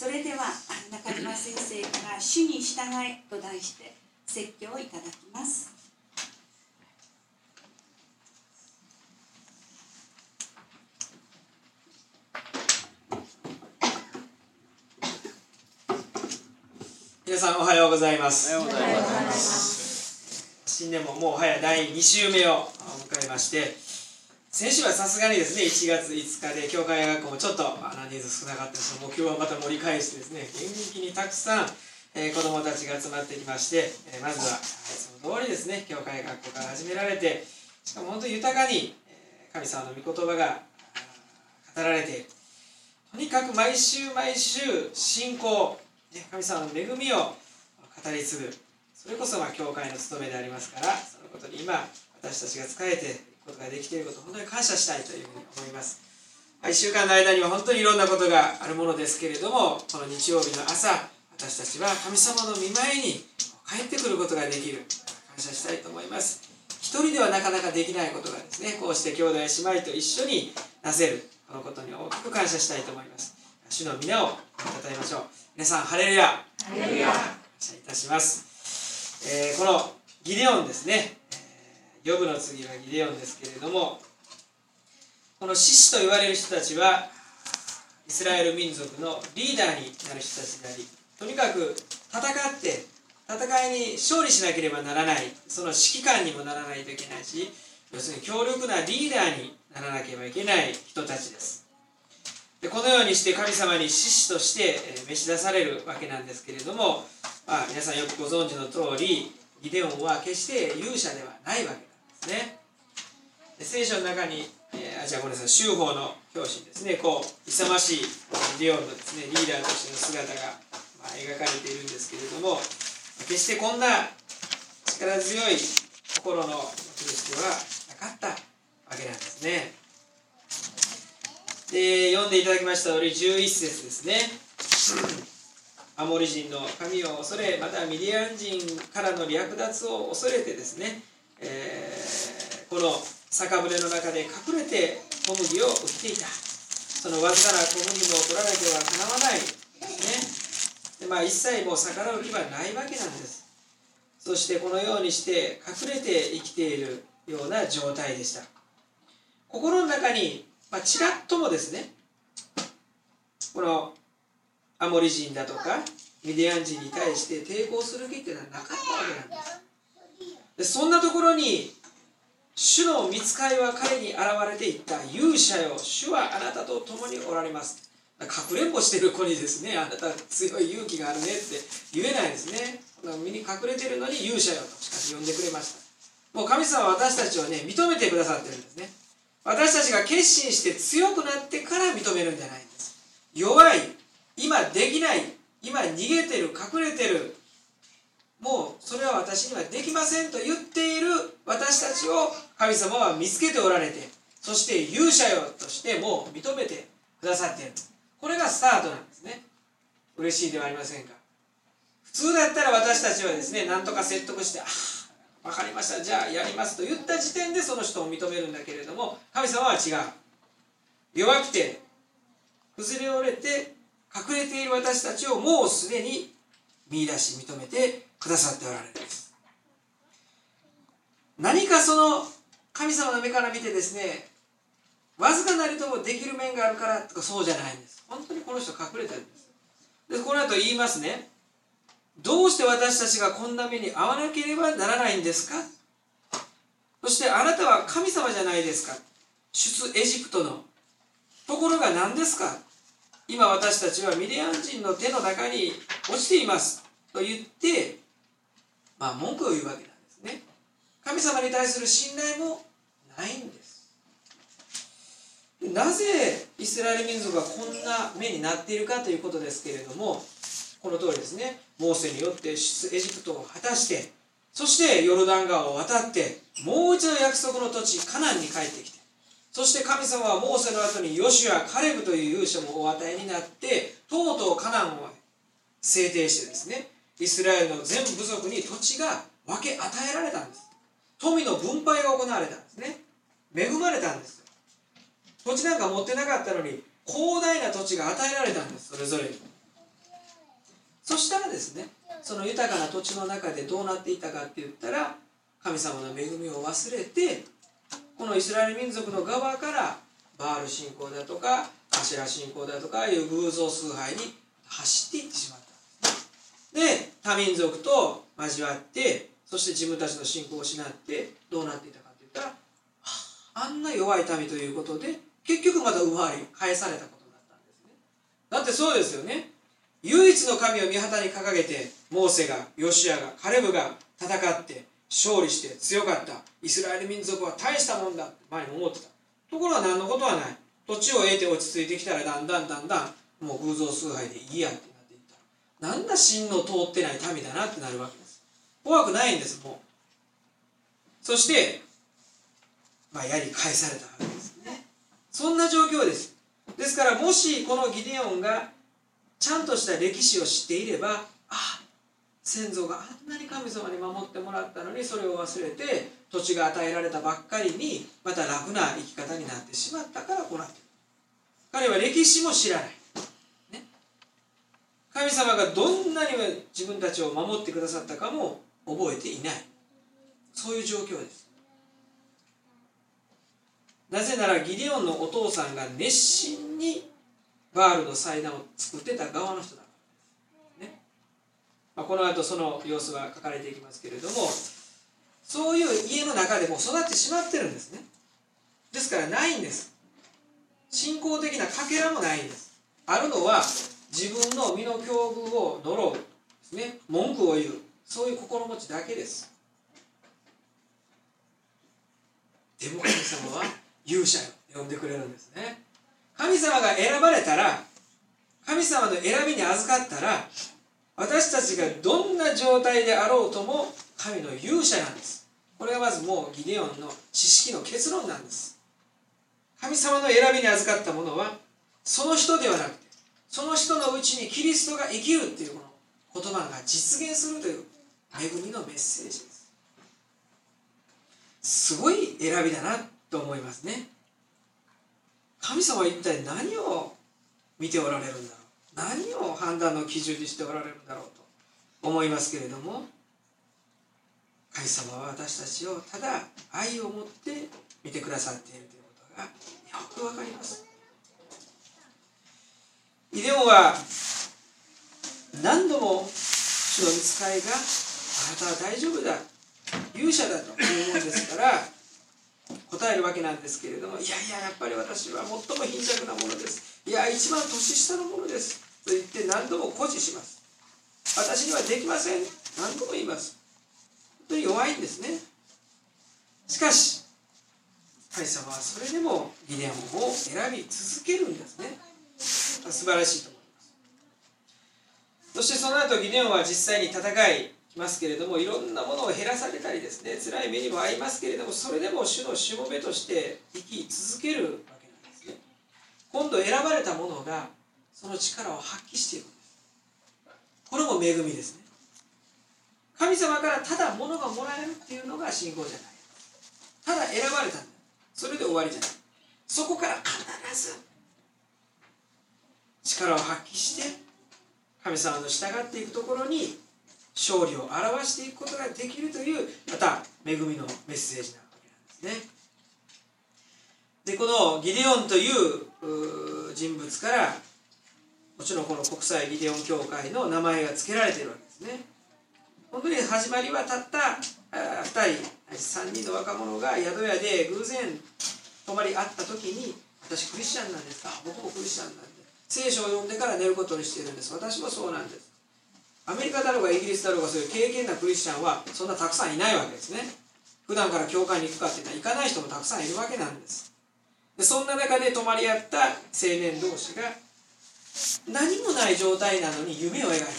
それでは中島先生から「主に従い」と題して説教をいただきます。皆さんおはようございます。おはようございます。新年ももう早第2週目を迎えまして先週はさすがにですね1月5日で教会学校もちょっとあの人数少なかったですけども今日はまた盛り返してですね元気にたくさん、えー、子どもたちが集まってきまして、えー、まずはいつも通りですね教会学校から始められてしかも本当に豊かに、えー、神様の御言葉が語られているとにかく毎週毎週信仰神様の恵みを語り継ぐ。それこそまあ教会の務めでありますからそのことに今私たちが仕えてことができていることを本当に感謝したいというふうに思います。1週間の間には本当にいろんなことがあるものですけれどもこの日曜日の朝私たちは神様の御前に帰ってくることができる。感謝したいと思います。一人ではなかなかできないことがですねこうして兄弟姉妹と一緒になせるこのことに大きく感謝したいと思います。主の皆をたたえましょう。皆さんハレルヤ。ハレルヤ。感謝いたします、えー、このギデオンですね、えー、ヨブの次はギデオンですけれどもこの獅子と言われる人たちはイスラエル民族のリーダーになる人たちでありとにかく戦って戦いに勝利しなければならないその指揮官にもならないといけないし要するに強力なリーダーにならなければいけない人たちです。でこのようにして神様に獅子として召し出されるわけなんですけれども、まあ、皆さんよくご存知の通りギデオンは決して勇者ではないわけ。ですね。聖書の中に、えー、あじゃあごめんなさい修法の表紙にですね。こう勇ましいギデオンのですねリーダーとしての姿が、まあ、描かれているんですけれども決してこんな力強い心の持ち主ではなかったわけなんですね。で読んでいただきました通り11節ですね。アモリ人の神を恐れまたミディアン人からの略奪を恐れてですね、えー、この酒舟の中で隠れて小麦を売っていた。そのわずかな小麦も取られてはかなわない。ですね。でまあ一切もう逆らう気はないわけなんです。そしてこのようにして隠れて生きているような状態でした。心の中にまあ、ちらっともですねこのアモリ人だとかミディアン人に対して抵抗する気っていうのはなかったわけなんです。でそんなところに主の見つかいは彼に現れていった勇者よ。主はあなたと共におられます。かくれんぼしてる子にですねあなた強い勇気があるねって言えないですね。身に隠れてるのに勇者よとしかし呼んでくれました。もう神様は私たちをね認めてくださってるんですね。私たちが決心して強くなってから認めるんじゃないんです。弱い今できない今逃げてる隠れてるもうそれは私にはできませんと言っている私たちを神様は見つけておられてそして勇者よとしてもう認めてくださっている。これがスタートなんですね。嬉しいではありませんか。普通だったら私たちはですね何とか説得してああ分かりました。じゃあやりますと言った時点でその人を認めるんだけれども神様は違う。弱くて崩れ折れて隠れている私たちをもうすでに見出し認めてくださっておられるんです。何かその神様の目から見てですねわずかなりともできる面があるからとかそうじゃないんです。本当にこの人隠れてるんです。でこの後言いますね。どうして私たちがこんな目に遭わなければならないんですか？そしてあなたは神様じゃないですか。出エジプトの。ところが何ですか？今私たちはミディアン人の手の中に落ちています。と言ってまあ文句を言うわけなんですね。神様に対する信頼もないんです。なぜイスラエル民族がこんな目になっているかということですけれどもこの通りですね。モーセによってエジプトを果たしてそしてヨルダン川を渡ってもう一度約束の土地カナンに帰ってきてそして神様はモーセの後にヨシュアカレブという勇者もお与えになってとうとうカナンを制定してですねイスラエルの全部族に土地が分け与えられたんです。富の分配が行われたんですね。恵まれたんです土地なんか持ってなかったのに広大な土地が与えられたんですそれぞれに。そしたらですねその豊かな土地の中でどうなっていたかって言ったら神様の恵みを忘れてこのイスラエル民族の側からバール信仰だとかアシ信仰だとかいう偶像崇拝に走っていってしまったんですね。で他民族と交わってそして自分たちの信仰を失ってどうなっていたかって言ったらあんな弱い民ということで結局また奪われ返されたことだったんですね。だってそうですよね。唯一の神を御旗に掲げてモーセがヨシアがカレブが戦って勝利して強かった。イスラエル民族は大したもんだって前に思ってた。ところが何のことはない。土地を得て落ち着いてきたらだんだんだんだんもう偶像崇拝でいいやってなんだ真の通ってない民だなってなるわけです。怖くないんですもう。そしてまあやり返されたわけですね。そんな状況です。ですからもしこのギデオンがちゃんとした歴史を知っていればあ先祖があんなに神様に守ってもらったのにそれを忘れて土地が与えられたばっかりにまた楽な生き方になってしまったからこうなってる。彼は歴史も知らない、神様がどんなに自分たちを守ってくださったかも覚えていない。そういう状況です。なぜならギデオンのお父さんが熱心にバールの祭壇を作ってた側の人だからね、まあ、この後その様子は書かれていきますけれどもそういう家の中でも育ってしまってるんですね。ですからないんです。信仰的なかけらもないんです。あるのは自分の身の境遇を呪うですね。文句を言う。そういう心持ちだけです。でも神様は勇者よ。呼んでくれるんですね。神様が選ばれたら神様の選びに預かったら私たちがどんな状態であろうとも神の勇者なんです。これがまずもうギデオンの知識の結論なんです。神様の選びに預かったものはその人ではなくその人のうちにキリストが生きるっていうこの言葉が実現するという恵みのメッセージです。すごい選びだなと思いますね。神様は一体何を見ておられるんだろう？何を判断の基準にしておられるんだろうと思いますけれども神様は私たちをただ愛を持って見てくださっているということがよくわかります。イデオは何度も主の見つかいがあなたは大丈夫だ勇者だというものですから答えるわけなんですけれどもいやいややっぱり私は最も貧弱なものです。いや一番年下のものです。と言って何度も誇示します。私にはできません。何度も言います。本当に弱いんですね。しかし神様はそれでもギデオンを選び続けるんですね。素晴らしいと思います。そしてその後ギデオンは実際に戦いますけれどもいろんなものを減らされたりですね辛い目にも遭いますけれどもそれでも主のしもべとして生き続けるわけなんですね。今度選ばれたものがその力を発揮しているんです。これも恵みですね。神様からただ物がもらえるっていうのが信仰じゃない。ただ選ばれたそれで終わりじゃない。そこから必ず力を発揮して神様の従っていくところに勝利を表していくことができるというまた恵みのメッセージなわけなんですね。でこのギデオンという人物からもちろんこの国際ギデオン協会の名前が付けられているわけですね。本当に始まりはたった2人3人の若者が宿屋で偶然泊まり合った時に私クリスチャンなんですか？僕もクリスチャンなんで聖書を読んでから寝ることにしているんです。私もそうなんです。アメリカだろうがイギリスだろうがそういう経験なクリスチャンはそんなたくさんいないわけですね。普段から教会に行くかって言ったら行かない人もたくさんいるわけなんです。でそんな中で泊まり合った青年同士が何もない状態なのに夢を描いた、ね、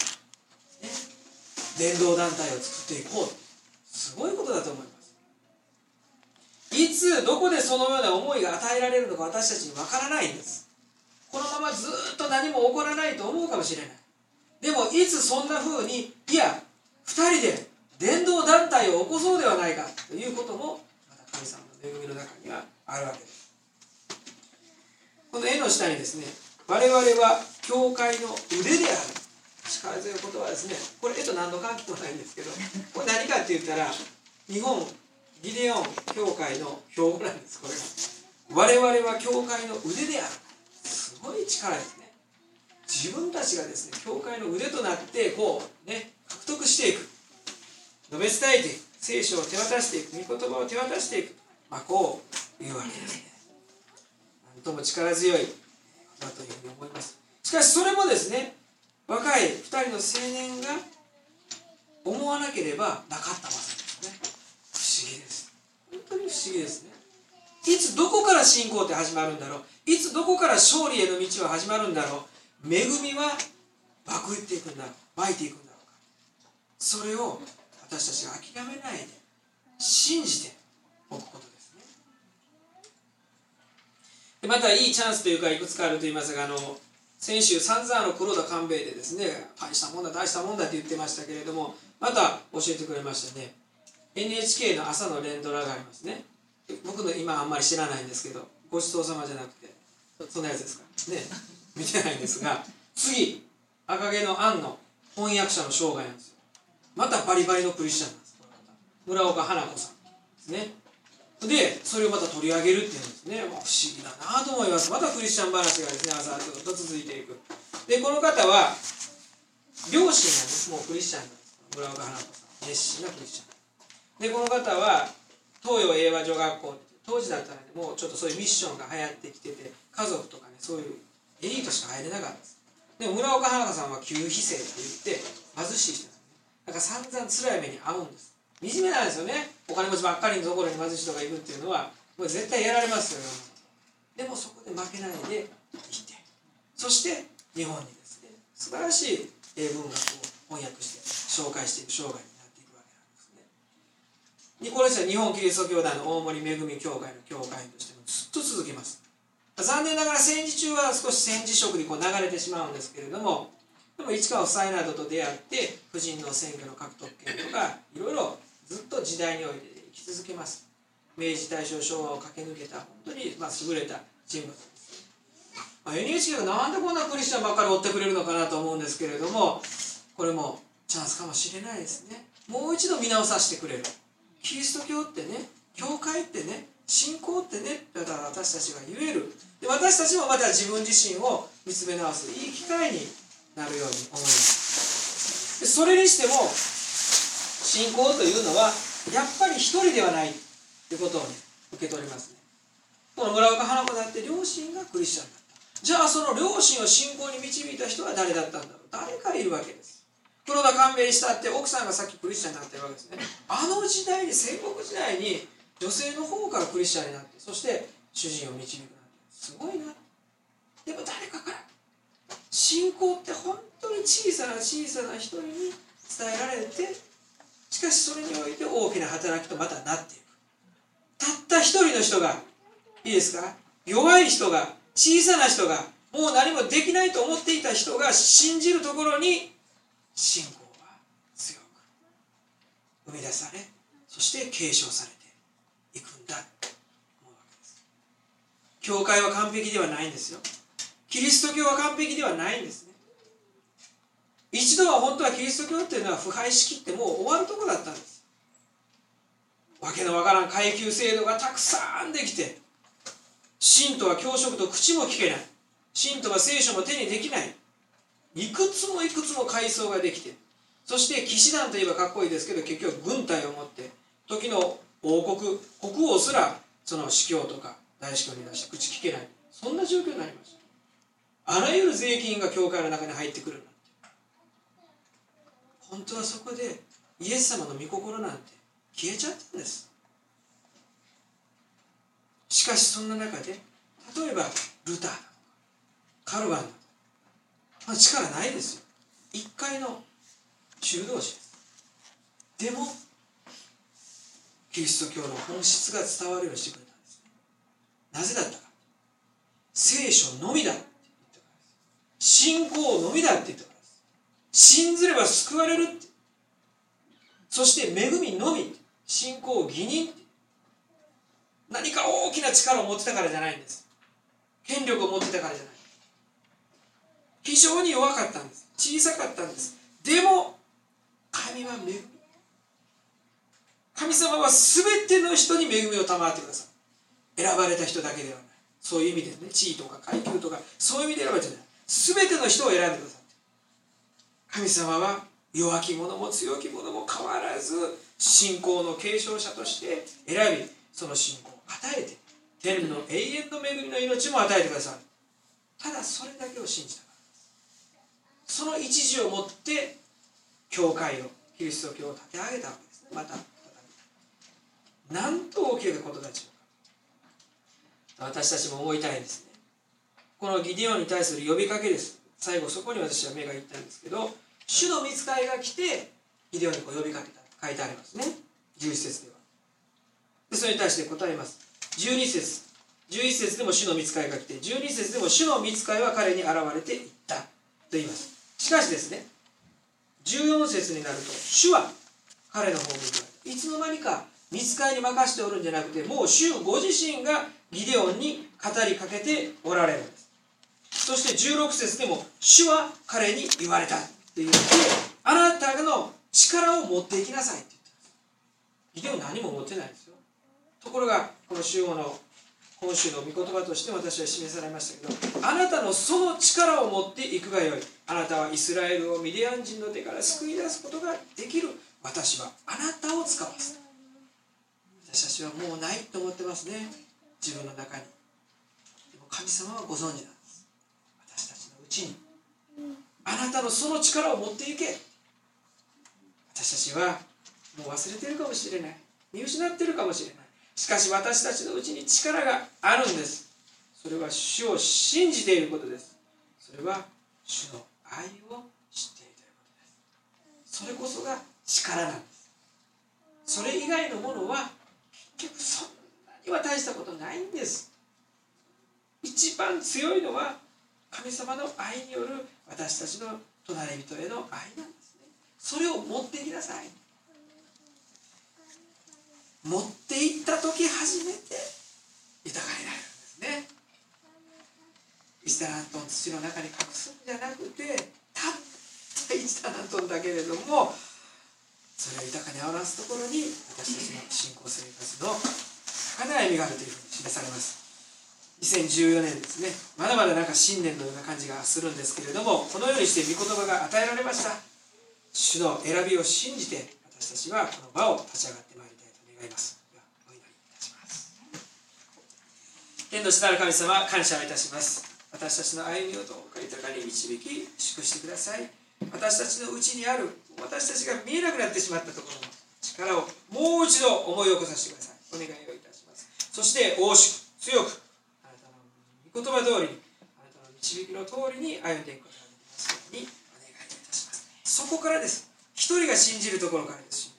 伝道団体を作っていこう。すごいことだと思います。いつどこでそのような思いが与えられるのか私たちにわからないんです。このままずっと何も起こらないと思うかもしれない。でもいつそんな風にいや2人で伝道団体を起こそうではないかということもまた神様の恵みの中にはあるわけです。この絵の下にですね我々は教会の腕である。し力強い言葉ですねこれ絵と何の関係もないんですけどこれ何かって言ったら日本ギデオン教会の標語なんですこれが。我々は教会の腕である。すごい力ですね。自分たちがですね教会の腕となってこうね獲得していく。述べ伝えていく。聖書を手渡していく。御言葉を手渡していく。まあこういうわけですね。なんとも力強いことだというふうに思います。しかしそれもですね若い2人の青年が思わなければなかったわけですね。不思議です。本当に不思議ですね。いつどこから信仰って始まるんだろう。いつどこから勝利への道は始まるんだろう。恵みは湧いていくんだろう湧いていくんだ。ろうかそれを私たちが諦めないで信じておくことですね。でまたいいチャンスというかいくつかあると言いますがあの先週散々の黒田官兵衛でですね大したもんだ大したもんだって言ってましたけれどもまた教えてくれましたね。NHK の朝の連ドラがありますね。僕の今あんまり知らないんですけどごちそうさまじゃなくてそんなやつですか？ね。見てないんですが次赤毛のアンの翻訳者の生涯なんですよ。またバリバリのクリスチャンなんです。村岡花子さんですね。でそれをまた取り上げるっていうんですね、不思議だなと思います。またクリスチャン話がですね朝ずっと続いていく。でこの方は両親がねもうクリスチャンなんです。村岡花子さん。熱心なクリスチャン。でこの方は東洋英和女学校当時だったらねもうちょっとそういうミッションが流行ってきてて家族とかねそういうエリートしか入れなかったんです。でも村岡花子さんは旧非正って言って貧しい人なんですね。だから散々辛い目に遭うんです。惨めなんですよね。お金持ちばっかりのところに貧しい人がいるっていうのはもう絶対やられますよでもそこで負けないで生きて。そして日本にですね素晴らしい英文学を翻訳して紹介していく生涯になっていくわけなんですねニコレスは日本キリスト教団の大森恵教会の教会員としてもずっと続けます。残念ながら戦時中は少し戦時色にこう流れてしまうんですけれどもでも市川夫妻などと出会って夫人の選挙の獲得権とかいろいろずっと時代において生き続けます。明治大正昭和を駆け抜けた本当にまあ優れた人物です、まあ、NHK がなんでこんなクリスチャンばっかり追ってくれるのかなと思うんですけれどもこれもチャンスかもしれないですね。もう一度見直させてくれる。キリスト教ってね教会ってね信仰ってねだから私たちが言える。で私たちもまた自分自身を見つめ直す。いい機会になるように思います。でそれにしても信仰というのはやっぱり一人ではないということを、ね、受け取りますね。この村岡花子だって両親がクリスチャンだった。じゃあその両親を信仰に導いた人は誰だったんだろう。誰かいるわけです。黒田官兵衛したって奥さんがさっきクリスチャンになってるわけですね。あの時代に戦国時代に女性の方からクリスチャンになってそして主人を導くなんてすごいなでも誰かから。信仰って本当に小さな小さな一人に伝えられてしかしそれにおいて大きな働きとまたなっていく。たった一人の人がいいですか？弱い人が小さな人がもう何もできないと思っていた人が信じるところに信仰は強く生み出されそして継承されていくんだと思うわけです。教会は完璧ではないんですよ。キリスト教は完璧ではないんですね。一度は本当はキリスト教っていうのは腐敗しきってもう終わるとこだったんです。わけのわからん階級制度がたくさんできて信徒は教職と口も聞けない。信徒は聖書も手にできない。いくつもいくつも階層ができてそして騎士団といえばかっこいいですけど結局軍隊を持って時の王国国王すらその司教とか大司教に出して口聞けない。そんな状況になりました。あらゆる税金が教会の中に入ってくる本当はそこでイエス様の御心なんて消えちゃったんです。しかしそんな中で例えばルターカルバン、力ないですよ。一回の修道士ですでもキリスト教の本質が伝わるようにしてくれたんです。なぜだったか。聖書のみだって言ったからです。信仰のみだって言ったから信ずれば救われるって。そして恵みのみ。信仰義人何か大きな力を持ってたからじゃないんです。権力を持ってたからじゃない。非常に弱かったんです。小さかったんです。でも神は恵み。神様は全ての人に恵みを賜ってください選ばれた人だけではない。そういう意味でね地位とか階級とかそういう意味で選ばれてない。全ての人を選んでくださって。神様は弱き者も強き者も変わらず信仰の継承者として選びその信仰を与えて天の永遠の恵みの命も与えてくださる。ただそれだけを信じた。その一時をもって教会をキリスト教を立て上げたわけですね。また何と起きることたちか。私たちも思いたいですね。このギディオンに対する呼びかけです。最後そこに私は目がいったんですけど主の見つかりが来てギデオンにこう呼びかけた。と書いてありますね。11節では。でそれに対して答えます。12節。11節でも主の見つかりが来て12節でも主の見つかりは彼に現れていった。と言います。しかしですね14節になると主は彼の方を向いていつの間にか見つかりに任しておるんじゃなくてもう主ご自身がギデオンに語りかけておられるんです。そして16節でも主は彼に言われたって言ってあなたの力を持っていきなさいって言ってます。ギデオン何も持ってないんですよ。ところがこの週号の今週の御言葉として私は示されましたけどあなたのその力を持っていくがよい。あなたはイスラエルをミディアン人の手から救い出すことができる。私はあなたを使わす私たちはもうないと思ってますね。自分の中に。でも神様はご存知なんです。私たちのうちに。あなたのその力を持っていけ。私たちはもう忘れてるかもしれない。見失ってるかもしれない。しかし私たちのうちに力があるんです。それは主を信じていることです。それは主の愛を知っているということです。それこそが力なんです。それ以外のものは結局そんなには大したことないんです。一番強いのは神様の愛による私たちの隣人への愛なんですね。それを持っていきなさい。持っていった時初めて豊かになるんですね。1タラントン土の中に隠すんじゃなくてたった1タラントンだけれどもそれを豊かに表すところに私たちの信仰生活の高い歩みがあるというふうに示されます。2014年ですね。まだまだなんか新年のような感じがするんですけれどもこのようにして御言葉が与えられました。主の選びを信じて私たちはこの場を立ち上がってまいりたい。と願います。ではお祈りいたします。天の主なる神様感謝をいたします。私たちの歩みをどうか豊かに導き祝してください。私たちのうちにある私たちが見えなくなってしまったところの力をもう一度思い起こさせてください。お願いをいたします。そして大しく強くあなたの御言葉通りにあなたの導きの通りに歩んでいくことができますようにお願いいたします。そこからです。一人が信じるところからです。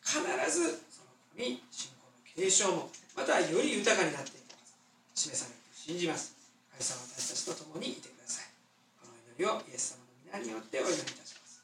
信仰必ずその神信仰の継承もまたより豊かになっていく示されると信じます。神様私たちと共にいてください。この祈りをイエス様の皆によってお祈りいたします。